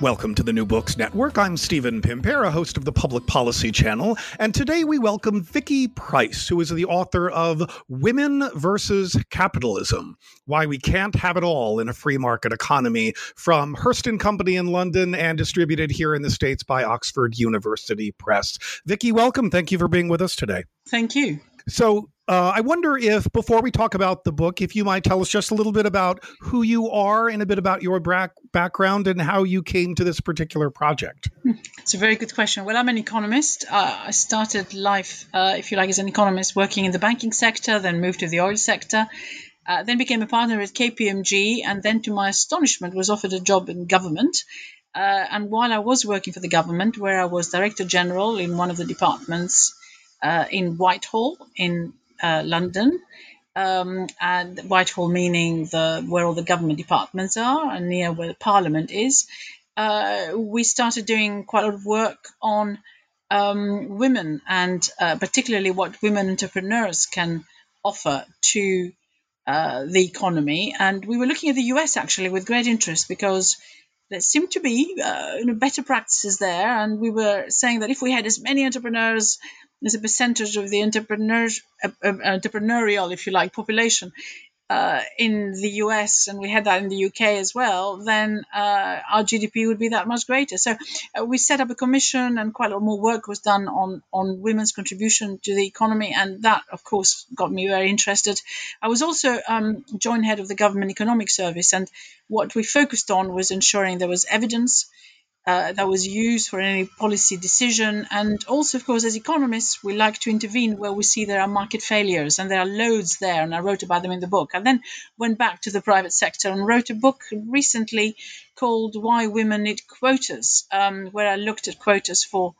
Welcome to the New Books Network. I'm Stephen Pimpare, host of the Public Policy Channel, and today we welcome Vicky Pryce, who is the author of Women versus Capitalism: Why We Can't Have It All in a Free Market Economy from Hurst and Company in London and distributed here in the States by Oxford University Press. Vicky, welcome. Thank you for being with us today. Thank you. So, uh, I wonder if, before we talk about the book, if you might tell us just a little bit about who you are and a bit about your bra- background and how you came to this particular project. It's a very good question. Well, I'm an economist. Uh, I started life, uh, if you like, as an economist working in the banking sector, then moved to the oil sector. Uh, then became a partner at KPMG, and then, to my astonishment, was offered a job in government. Uh, and while I was working for the government, where I was director general in one of the departments uh, in Whitehall in uh, London. Um, and Whitehall meaning the where all the government departments are and near where the Parliament is. Uh, we started doing quite a lot of work on um, women and uh, particularly what women entrepreneurs can offer to uh, the economy. And we were looking at the US actually with great interest because there seemed to be uh, better practices there. And we were saying that if we had as many entrepreneurs as a percentage of the uh, uh, entrepreneurial, if you like, population uh, in the US, and we had that in the UK as well, then uh, our GDP would be that much greater. So uh, we set up a commission, and quite a lot more work was done on on women's contribution to the economy, and that, of course, got me very interested. I was also um, joint head of the Government Economic Service, and what we focused on was ensuring there was evidence uh, that was used for any policy decision. And also, of course, as economists, we like to intervene where we see there are market failures, and there are loads there. And I wrote about them in the book. And then went back to the private sector and wrote a book recently called Why Women Need Quotas, um, where I looked at quotas for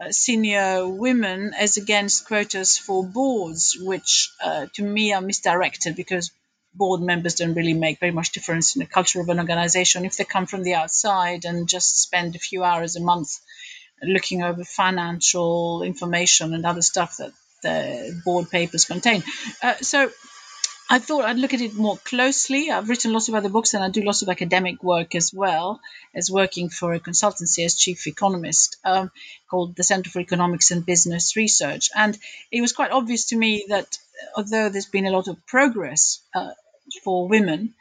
uh, senior women as against quotas for boards, which uh, to me are misdirected because board members don't really make very much difference in the culture of an organization if they come from the outside and just spend a few hours a month looking over financial information and other stuff that the board papers contain. Uh, so I thought I'd look at it more closely. I've written lots of other books and I do lots of academic work as well as working for a consultancy as chief economist um, called the Center for Economics and Business Research. And it was quite obvious to me that although there's been a lot of progress uh, for women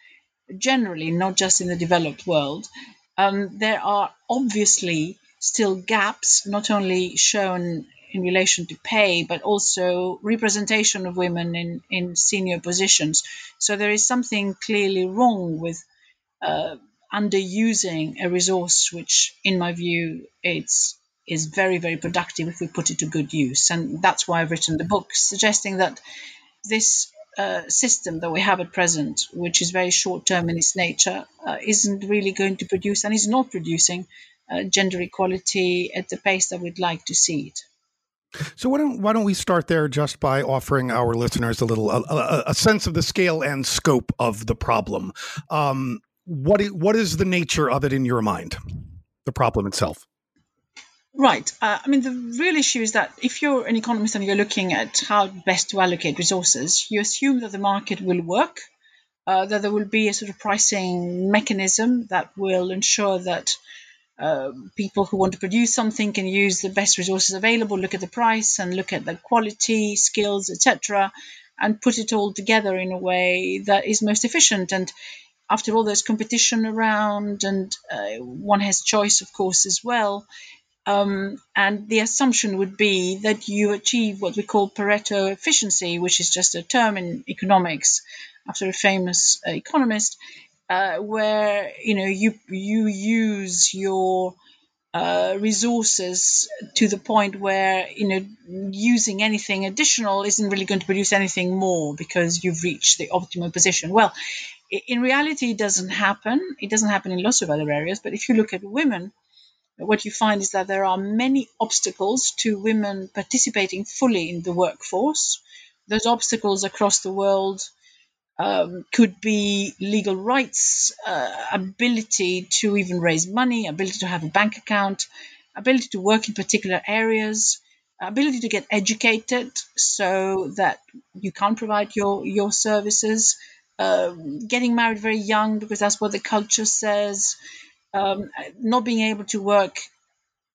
generally, not just in the developed world, um, there are obviously still gaps, not only shown in relation to pay, but also representation of women in, in senior positions. So there is something clearly wrong with uh, underusing a resource, which, in my view, it's is very very productive if we put it to good use, and that's why I've written the book, suggesting that this uh, system that we have at present, which is very short term in its nature, uh, isn't really going to produce and is not producing uh, gender equality at the pace that we'd like to see it. So why don't why don't we start there just by offering our listeners a little a, a sense of the scale and scope of the problem. Um, what is the nature of it in your mind? The problem itself. Right. Uh, I mean, the real issue is that if you're an economist and you're looking at how best to allocate resources, you assume that the market will work, uh, that there will be a sort of pricing mechanism that will ensure that uh, people who want to produce something can use the best resources available, look at the price and look at the quality, skills, etc., and put it all together in a way that is most efficient. And after all, there's competition around, and uh, one has choice, of course, as well. Um, and the assumption would be that you achieve what we call Pareto efficiency, which is just a term in economics after a famous economist, uh, where you know you you use your uh, resources to the point where you know using anything additional isn't really going to produce anything more because you've reached the optimal position. Well, in reality, it doesn't happen. It doesn't happen in lots of other areas. But if you look at women, what you find is that there are many obstacles to women participating fully in the workforce. Those obstacles across the world um, could be legal rights, uh, ability to even raise money, ability to have a bank account, ability to work in particular areas, ability to get educated so that you can provide your, your services, uh, getting married very young because that's what the culture says, um, not being able to work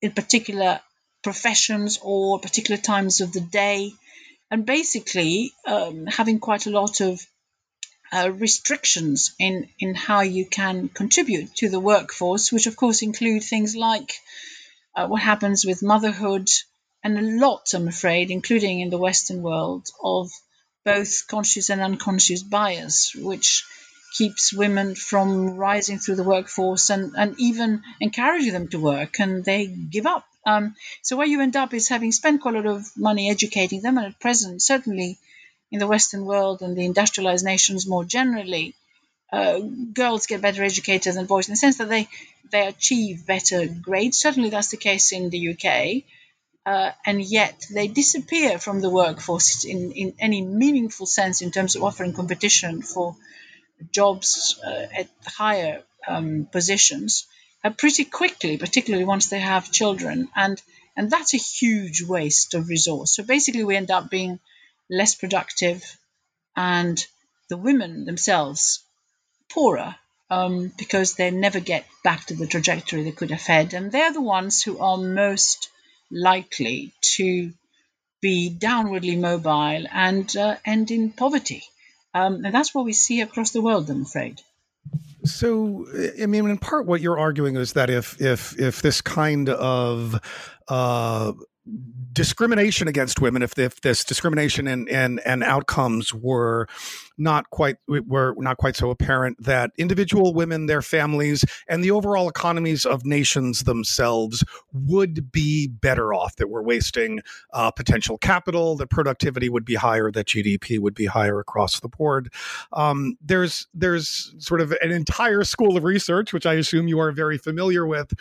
in particular professions or particular times of the day, and basically um, having quite a lot of uh, restrictions in, in how you can contribute to the workforce, which of course include things like uh, what happens with motherhood and a lot, I'm afraid, including in the Western world, of both conscious and unconscious bias, which keeps women from rising through the workforce and, and even encouraging them to work and they give up. Um, so where you end up is having spent quite a lot of money educating them, and at present, certainly in the Western world and the industrialized nations more generally, uh, girls get better educated than boys in the sense that they they achieve better grades. Certainly, that's the case in the UK, uh, and yet they disappear from the workforce in, in any meaningful sense in terms of offering competition for jobs uh, at higher um, positions uh, pretty quickly, particularly once they have children, and and that's a huge waste of resource. So basically, we end up being less productive, and the women themselves poorer um, because they never get back to the trajectory they could have had. And they're the ones who are most likely to be downwardly mobile and uh, end in poverty. Um, and that's what we see across the world, I'm afraid. So, I mean, in part, what you're arguing is that if if if this kind of uh, discrimination against women if, if this discrimination and, and, and outcomes were not quite were not quite so apparent that individual women their families and the overall economies of nations themselves would be better off that we're wasting uh, potential capital that productivity would be higher that gdp would be higher across the board. Um, there's there's sort of an entire school of research which i assume you are very familiar with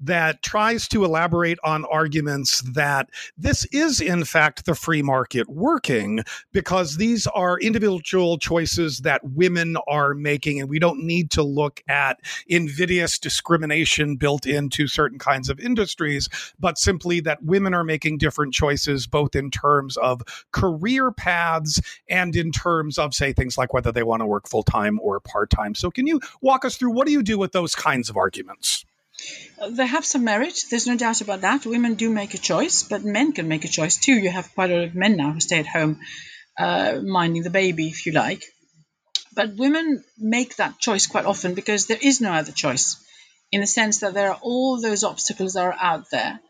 that tries to elaborate on arguments that this is, in fact, the free market working because these are individual choices that women are making. And we don't need to look at invidious discrimination built into certain kinds of industries, but simply that women are making different choices, both in terms of career paths and in terms of, say, things like whether they want to work full time or part time. So, can you walk us through what do you do with those kinds of arguments? Uh, they have some merit. There's no doubt about that. Women do make a choice, but men can make a choice too. You have quite a lot of men now who stay at home, uh, minding the baby, if you like. But women make that choice quite often because there is no other choice, in the sense that there are all those obstacles that are out there,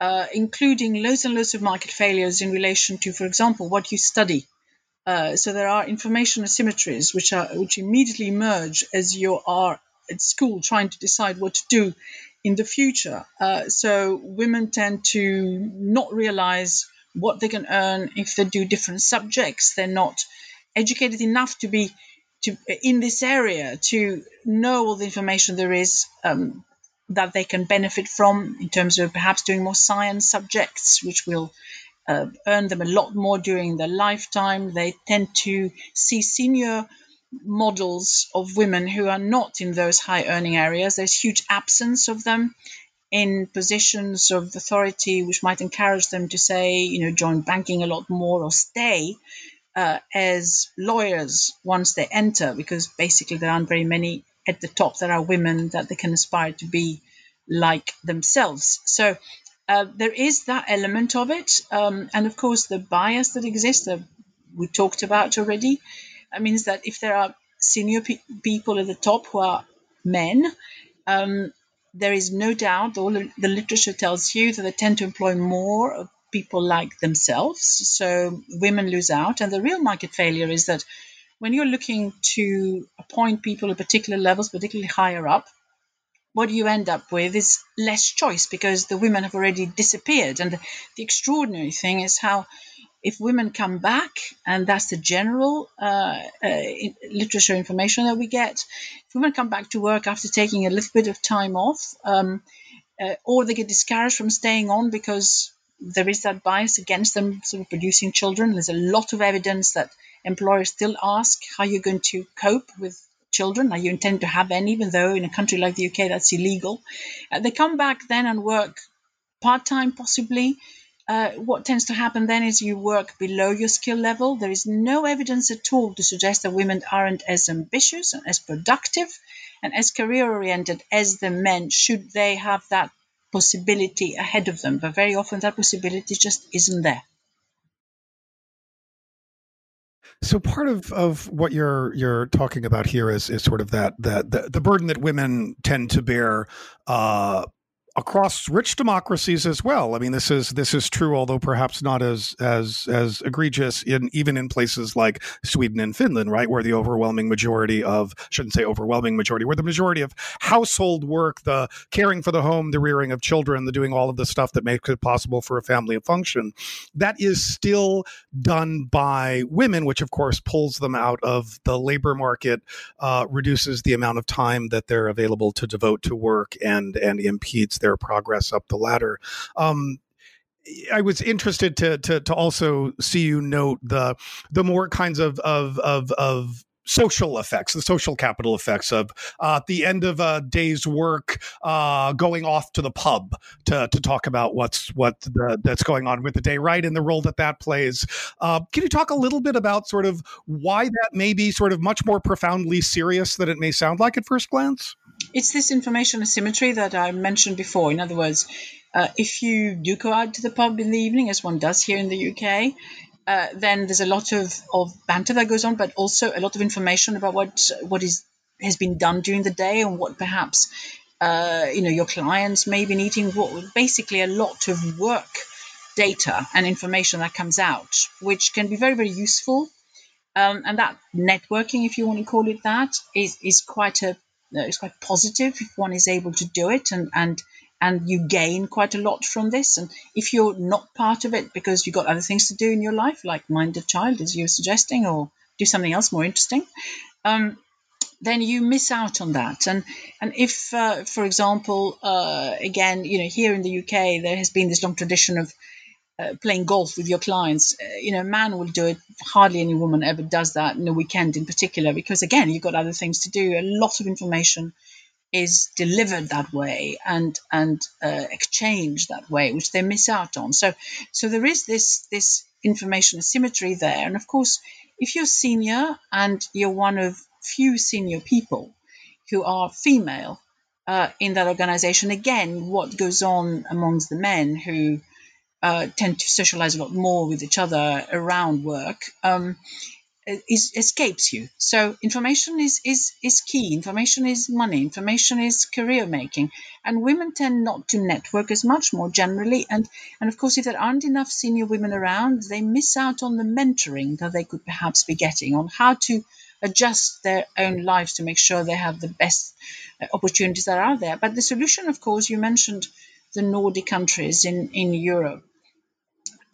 uh, including loads and loads of market failures in relation to, for example, what you study. Uh, so there are information asymmetries which are which immediately emerge as you are at school trying to decide what to do in the future. Uh, so women tend to not realize what they can earn if they do different subjects. They're not educated enough to be to in this area to know all the information there is um, that they can benefit from in terms of perhaps doing more science subjects, which will uh, earn them a lot more during their lifetime. They tend to see senior models of women who are not in those high earning areas. There's huge absence of them in positions of authority, which might encourage them to say, you know, join banking a lot more or stay uh, as lawyers once they enter, because basically there aren't very many at the top that are women that they can aspire to be like themselves. So uh, there is that element of it. Um, and of course, the bias that exists that we talked about already that means that if there are senior pe- people at the top who are men, um, there is no doubt, all the, literature tells you that they tend to employ more people like themselves. So women lose out. And the real market failure is that when you're looking to appoint people at particular levels, particularly higher up, what you end up with is less choice because the women have already disappeared. And the extraordinary thing is how if women come back, and that's the general uh, uh, literature information that we get, if women come back to work after taking a little bit of time off, um, uh, or they get discouraged from staying on because there is that bias against them sort of producing children. There's a lot of evidence that employers still ask how you're going to cope with children. Are you intend to have any, even though in a country like the UK that's illegal? Uh, they come back then and work part time, possibly. Uh, what tends to happen then is you work below your skill level. There is no evidence at all to suggest that women aren't as ambitious and as productive and as career oriented as the men, should they have that possibility ahead of them. But very often that possibility just isn't there. So part of, of what you're you're talking about here is is sort of that that the, the burden that women tend to bear uh, across rich democracies as well. I mean, this is this is true, although perhaps not as as as egregious in even in places like Sweden and Finland, right, where the overwhelming majority of shouldn't say overwhelming majority, where the majority of household work, the caring for the home, the rearing of children, the doing all of the stuff that makes it possible for a family to function, that is still done by women, which of course pulls them out of the labor market, uh, reduces the amount of time that they're available to devote to work, and and impedes their progress up the ladder. Um, I was interested to, to to also see you note the the more kinds of of of, of social effects, the social capital effects of uh, at the end of a day's work, uh, going off to the pub to, to talk about what's what the, that's going on with the day, right, and the role that that plays. Uh, can you talk a little bit about sort of why that may be sort of much more profoundly serious than it may sound like at first glance? It's this information asymmetry that I mentioned before. In other words, uh, if you do go out to the pub in the evening, as one does here in the UK, uh, then there's a lot of, of banter that goes on, but also a lot of information about what what is has been done during the day and what perhaps uh, you know your clients may be needing. What basically a lot of work data and information that comes out, which can be very very useful. Um, and that networking, if you want to call it that, is is quite a it's quite positive if one is able to do it and and and you gain quite a lot from this. And if you're not part of it because you've got other things to do in your life like mind a child as you're suggesting or do something else more interesting um, then you miss out on that. And and if uh, for example uh, again you know here in the uk there has been this long tradition of uh, playing golf with your clients. Uh, you know, a man will do it. Hardly any woman ever does that in a weekend, in particular, because again, you've got other things to do. A lot of information is delivered that way and and uh, exchanged that way, which they miss out on. So, so there is this this information asymmetry there. And of course, if you're senior and you're one of few senior people who are female uh, in that organization, again, what goes on amongst the men who uh, tend to socialize a lot more with each other around work um, is, escapes you. So information is, is is key. Information is money. Information is career making, and women tend not to network as much more generally. And and of course, if there aren't enough senior women around, they miss out on the mentoring that they could perhaps be getting on how to adjust their own lives to make sure they have the best uh, opportunities that are there. But the solution, of course, you mentioned the Nordic countries in, in Europe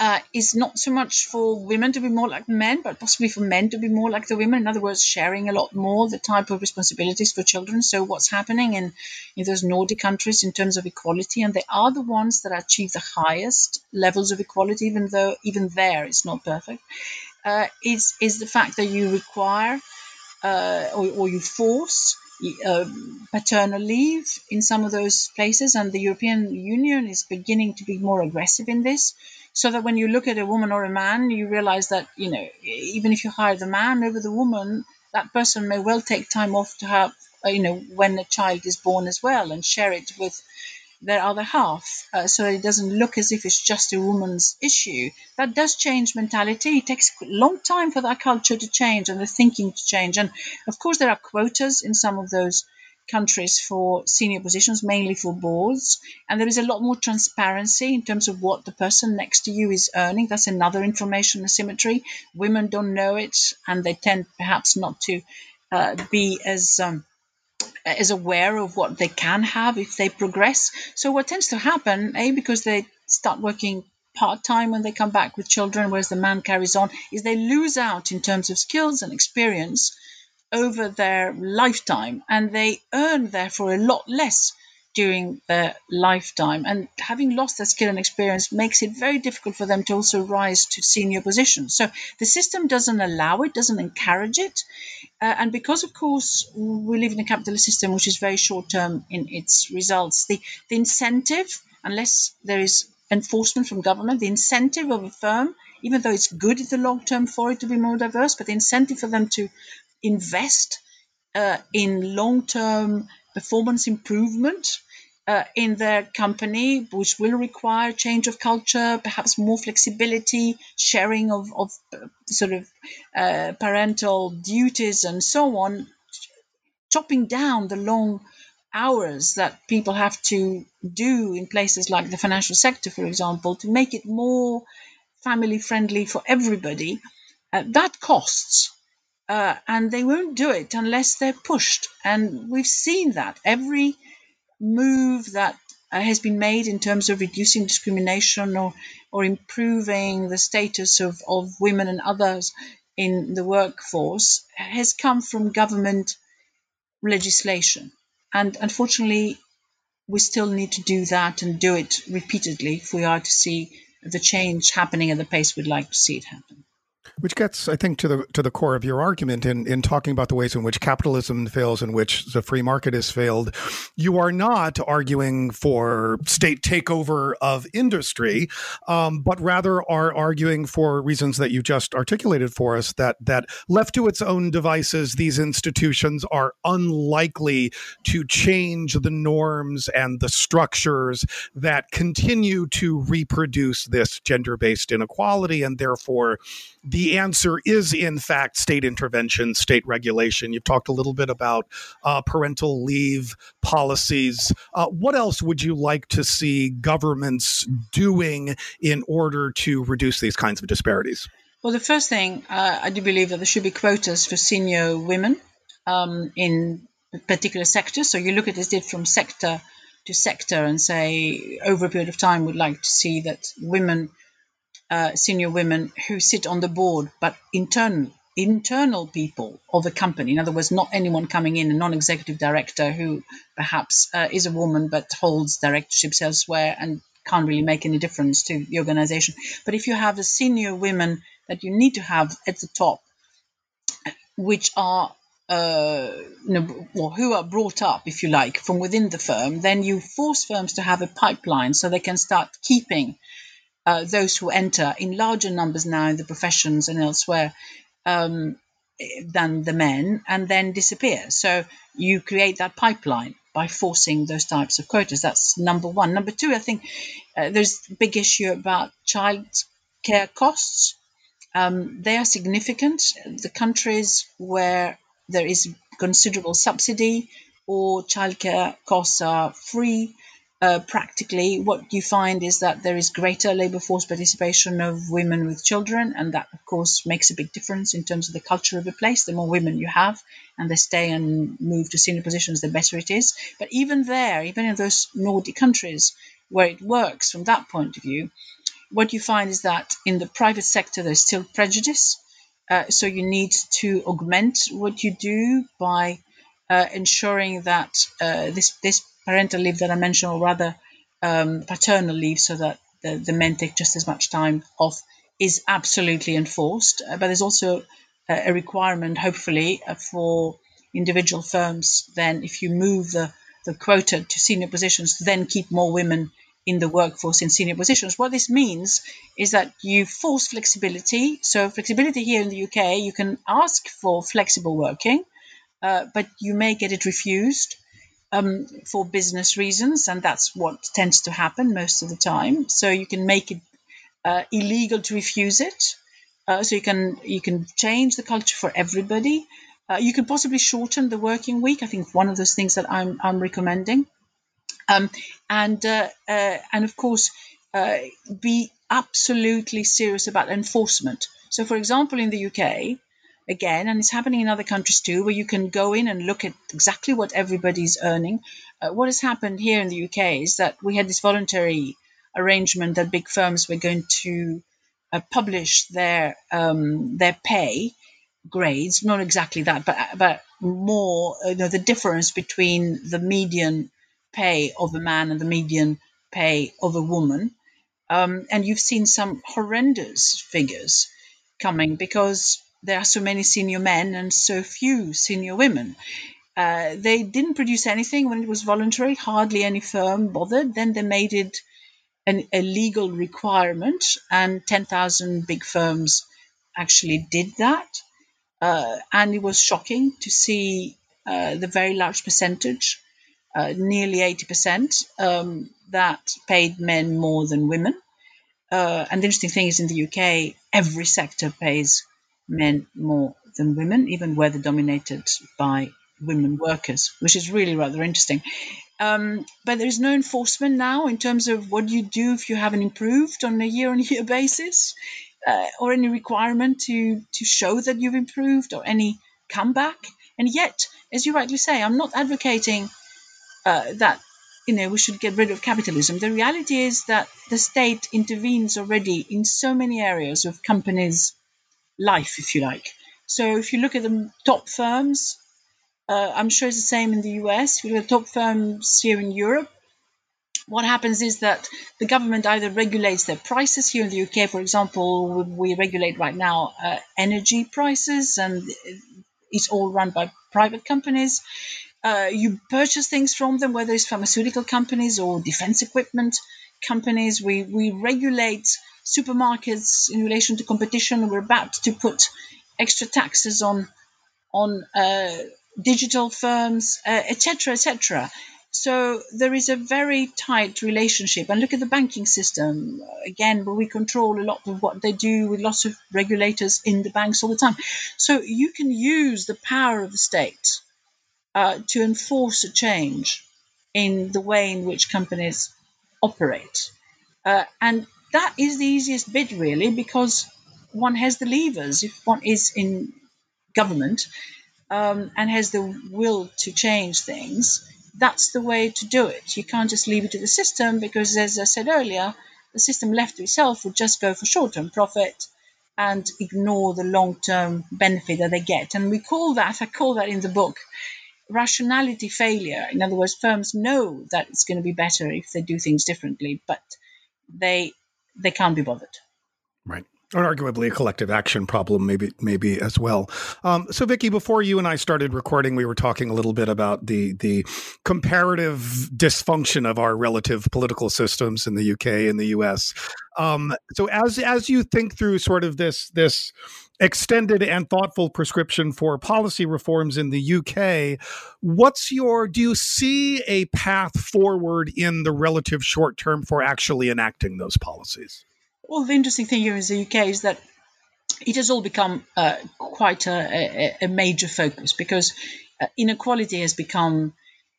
uh, is not so much for women to be more like men, but possibly for men to be more like the women. In other words, sharing a lot more the type of responsibilities for children. So, what's happening in, in those Nordic countries in terms of equality, and they are the ones that achieve the highest levels of equality, even though even there it's not perfect, uh, is, is the fact that you require uh, or, or you force uh, paternal leave in some of those places, and the European Union is beginning to be more aggressive in this so that when you look at a woman or a man, you realize that, you know, even if you hire the man over the woman, that person may well take time off to have, uh, you know, when a child is born as well and share it with their other half uh, so it doesn't look as if it's just a woman's issue. That does change mentality. It takes a long time for that culture to change and the thinking to change. And of course, there are quotas in some of those countries for senior positions, mainly for boards. And there is a lot more transparency in terms of what the person next to you is earning. That's another information asymmetry. Women don't know it, and they tend perhaps not to uh, be as um, Uh, is aware of what they can have if they progress. So what tends to happen, a because they start working part time when they come back with children, whereas the man carries on, is they lose out in terms of skills and experience over their lifetime, and they earn therefore a lot less during their lifetime. And having lost their skill and experience makes it very difficult for them to also rise to senior positions. So the system doesn't allow it, doesn't encourage it. Uh, and because, of course, we live in a capitalist system which is very short term in its results, the, the incentive, unless there is enforcement from government, the incentive of a firm, even though it's good in the long term for it to be more diverse, but the incentive for them to invest uh, in long term performance improvement uh, in their company, which will require change of culture, perhaps more flexibility, sharing of, of uh, sort of uh, parental duties, and so on, chopping down the long hours that people have to do in places like the financial sector, for example, to make it more family friendly for everybody, uh, that costs. Uh, and they won't do it unless they're pushed. And we've seen that every move that uh, has been made in terms of reducing discrimination or, or improving the status of, of women and others in the workforce has come from government legislation. And unfortunately, we still need to do that and do it repeatedly if we are to see the change happening at the pace we'd like to see it happen. Which gets, I think, to the to the core of your argument in, in talking about the ways in which capitalism fails, in which the free market has failed. You are not arguing for state takeover of industry, um, but rather are arguing for reasons that you just articulated for us that that left to its own devices, these institutions are unlikely to change the norms and the structures that continue to reproduce this gender based inequality, and therefore the answer is, in fact, state intervention, state regulation. You've talked a little bit about uh, parental leave policies. Uh, what else would you like to see governments doing in order to reduce these kinds of disparities? Well, the first thing, uh, I do believe that there should be quotas for senior women um, in particular sectors. So you look at this from sector to sector and say, over a period of time, we'd like to see that women uh, senior women who sit on the board, but internal internal people of a company. In other words, not anyone coming in, a non-executive director who perhaps uh, is a woman but holds directorships elsewhere and can't really make any difference to the organization. But if you have the senior women that you need to have at the top, which are uh, you know, or who are brought up, if you like, from within the firm, then you force firms to have a pipeline so they can start keeping uh, those who enter in larger numbers now in the professions and elsewhere um, than the men and then disappear. So you create that pipeline by forcing those types of quotas. That's number one. Number two, I think uh, there's a big issue about child care costs. Um, they are significant. The countries where there is considerable subsidy or childcare costs are free uh, practically, what you find is that there is greater labour force participation of women with children, and that, of course, makes a big difference in terms of the culture of a place. The more women you have and they stay and move to senior positions, the better it is. But even there, even in those Nordic countries where it works from that point of view, what you find is that in the private sector, there's still prejudice. Uh, so you need to augment what you do by uh, ensuring that uh, this this parental leave that I mentioned, or rather um, paternal leave, so that the, the men take just as much time off, is absolutely enforced. Uh, but there's also a, a requirement, hopefully, uh, for individual firms then, if you move the, the quota to senior positions, to then keep more women in the workforce in senior positions. What this means is that you force flexibility. So, flexibility here in the UK, you can ask for flexible working, uh, but you may get it refused um, for business reasons, and that's what tends to happen most of the time. So you can make it uh, illegal to refuse it. Uh, so you can you can change the culture for everybody. Uh, you can possibly shorten the working week. I think one of those things that I'm I'm recommending, um, and uh, uh, and of course uh, be absolutely serious about enforcement. So, for example, in the UK, again, and it's happening in other countries too, where you can go in and look at exactly what everybody's earning. Uh, what has happened here in the UK is that we had this voluntary arrangement that big firms were going to uh, publish their um, their pay grades, not exactly that, but but more you know the difference between the median pay of a man and the median pay of a woman. Um, and you've seen some horrendous figures coming because there are so many senior men and so few senior women. Uh, they didn't produce anything when it was voluntary, hardly any firm bothered. Then they made it an, a legal requirement, and 10,000 big firms actually did that. Uh, and it was shocking to see uh, the very large percentage, uh, nearly 80%, um, that paid men more than women. Uh, and the interesting thing is in the UK, every sector pays men more than women, even where they're dominated by women workers, which is really rather interesting. Um, but there is no enforcement now in terms of what you do if you haven't improved on a year-on-year basis, uh, or any requirement to to show that you've improved, or any comeback. And yet, as you rightly say, I'm not advocating uh, that you know we should get rid of capitalism. The reality is that the state intervenes already in so many areas of companies' life, if you like. So if you look at the top firms, uh, I'm sure it's the same in the US. If you look at top firms here in Europe, what happens is that the government either regulates their prices here in the UK, for example, we regulate right now uh, energy prices, and it's all run by private companies. Uh, you purchase things from them, whether it's pharmaceutical companies or defense equipment companies. We we regulate supermarkets in relation to competition. We're about to put extra taxes on on uh, digital firms, etc., uh, etc. Et so there is a very tight relationship. And look at the banking system again, where we control a lot of what they do with lots of regulators in the banks all the time. So you can use the power of the state uh, to enforce a change in the way in which companies operate. Uh, and that is the easiest bit, really, because one has the levers. If one is in government um, and has the will to change things, that's the way to do it. You can't just leave it to the system because, as I said earlier, the system left to itself would just go for short term profit and ignore the long term benefit that they get. And we call that, I call that in the book, rationality failure. In other words, firms know that it's going to be better if they do things differently, but they they can't be bothered. Right. Or arguably a collective action problem, maybe maybe as well. Um, so, Vicky, before you and I started recording, we were talking a little bit about the the comparative dysfunction of our relative political systems in the UK and the US. Um, so, as as you think through sort of this this extended and thoughtful prescription for policy reforms in the UK. What's your, do you see a path forward in the relative short term for actually enacting those policies? Well, the interesting thing here in the UK is that it has all become uh, quite a, a, a, major focus because uh, inequality has become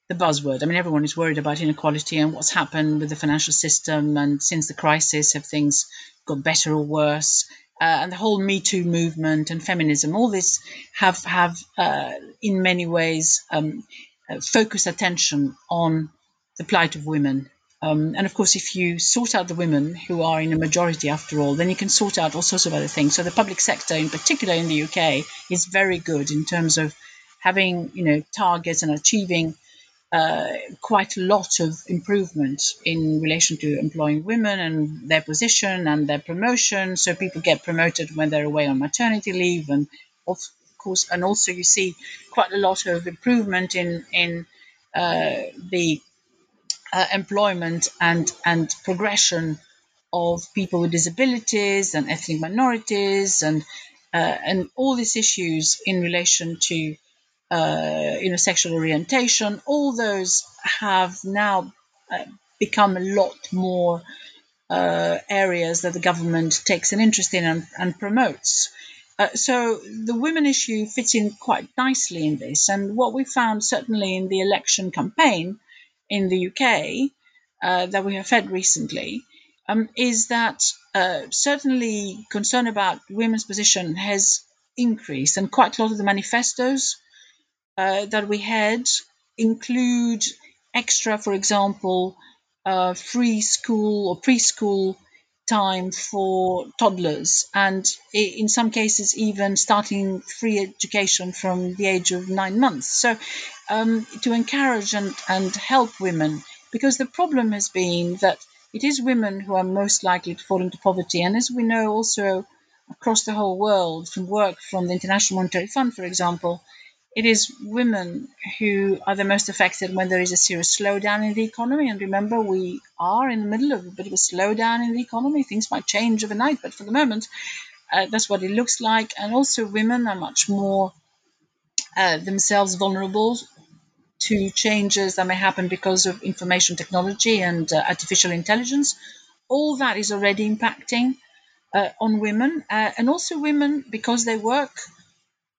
the buzzword. I mean, everyone is worried about inequality and what's happened with the financial system. And since the crisis, have things got better or worse? Uh, and the whole Me Too movement and feminism, all this have have uh, in many ways um, uh, focused attention on the plight of women. Um, and of course, if you sort out the women who are in a majority after all, then you can sort out all sorts of other things. So the public sector, in particular in the UK, is very good in terms of having you know targets and achieving uh, quite a lot of improvement in relation to employing women and their position and their promotion. So people get promoted when they're away on maternity leave, and of course, and also you see quite a lot of improvement in in uh, the uh, employment and and progression of people with disabilities and ethnic minorities and uh, and all these issues in relation to uh, you know, sexual orientation, all those have now uh, become a lot more uh, areas that the government takes an interest in and, and promotes. Uh, so the women issue fits in quite nicely in this. And what we found certainly in the election campaign in the UK uh, that we have had recently um, is that uh, certainly concern about women's position has increased, and quite a lot of the manifestos uh, that we had include extra, for example, uh, free school or preschool time for toddlers, and in some cases, even starting free education from the age of nine months. So, um, to encourage and, and help women, because the problem has been that it is women who are most likely to fall into poverty. And as we know, also across the whole world, from work from the International Monetary Fund, for example, it is women who are the most affected when there is a serious slowdown in the economy. And remember, we are in the middle of a bit of a slowdown in the economy. Things might change overnight, but for the moment, uh, that's what it looks like. And also, women are much more uh, themselves vulnerable to changes that may happen because of information technology and uh, artificial intelligence. All that is already impacting uh, on women, uh, and also women because they work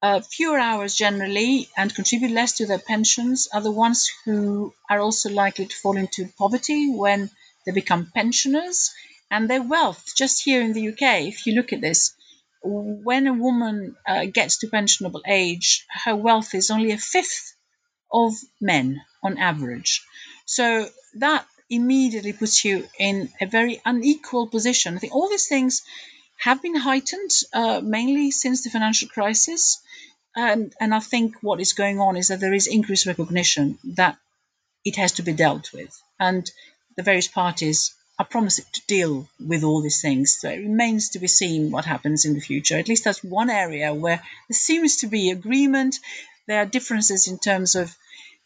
uh, fewer hours generally and contribute less to their pensions are the ones who are also likely to fall into poverty when they become pensioners. And their wealth, just here in the UK, if you look at this, when a woman uh, gets to pensionable age, her wealth is only a fifth of men on average. So that immediately puts you in a very unequal position. I think all these things have been heightened uh, mainly since the financial crisis. And, and I think what is going on is that there is increased recognition that it has to be dealt with. And the various parties are promising to deal with all these things. So it remains to be seen what happens in the future. At least that's one area where there seems to be agreement. There are differences in terms of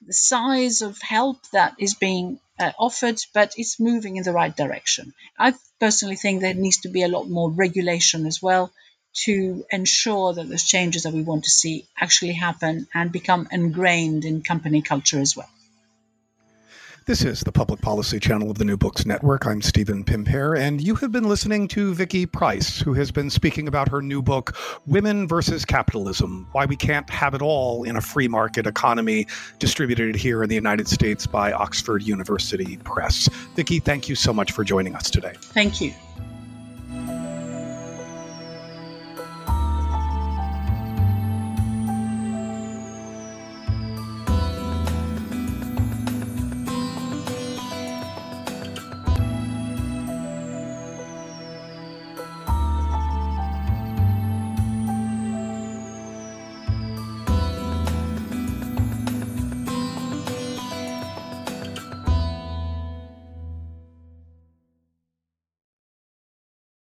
the size of help that is being uh, offered, but it's moving in the right direction. I personally think there needs to be a lot more regulation as well to ensure that those changes that we want to see actually happen and become ingrained in company culture as well. This is the Public Policy Channel of the New Books Network. I'm Stephen Pimpare, and you have been listening to Vicky Pryce, who has been speaking about her new book, Women versus Capitalism Why We Can't Have It All in a Free Market Economy, distributed here in the United States by Oxford University Press. Vicky, thank you so much for joining us today. Thank you.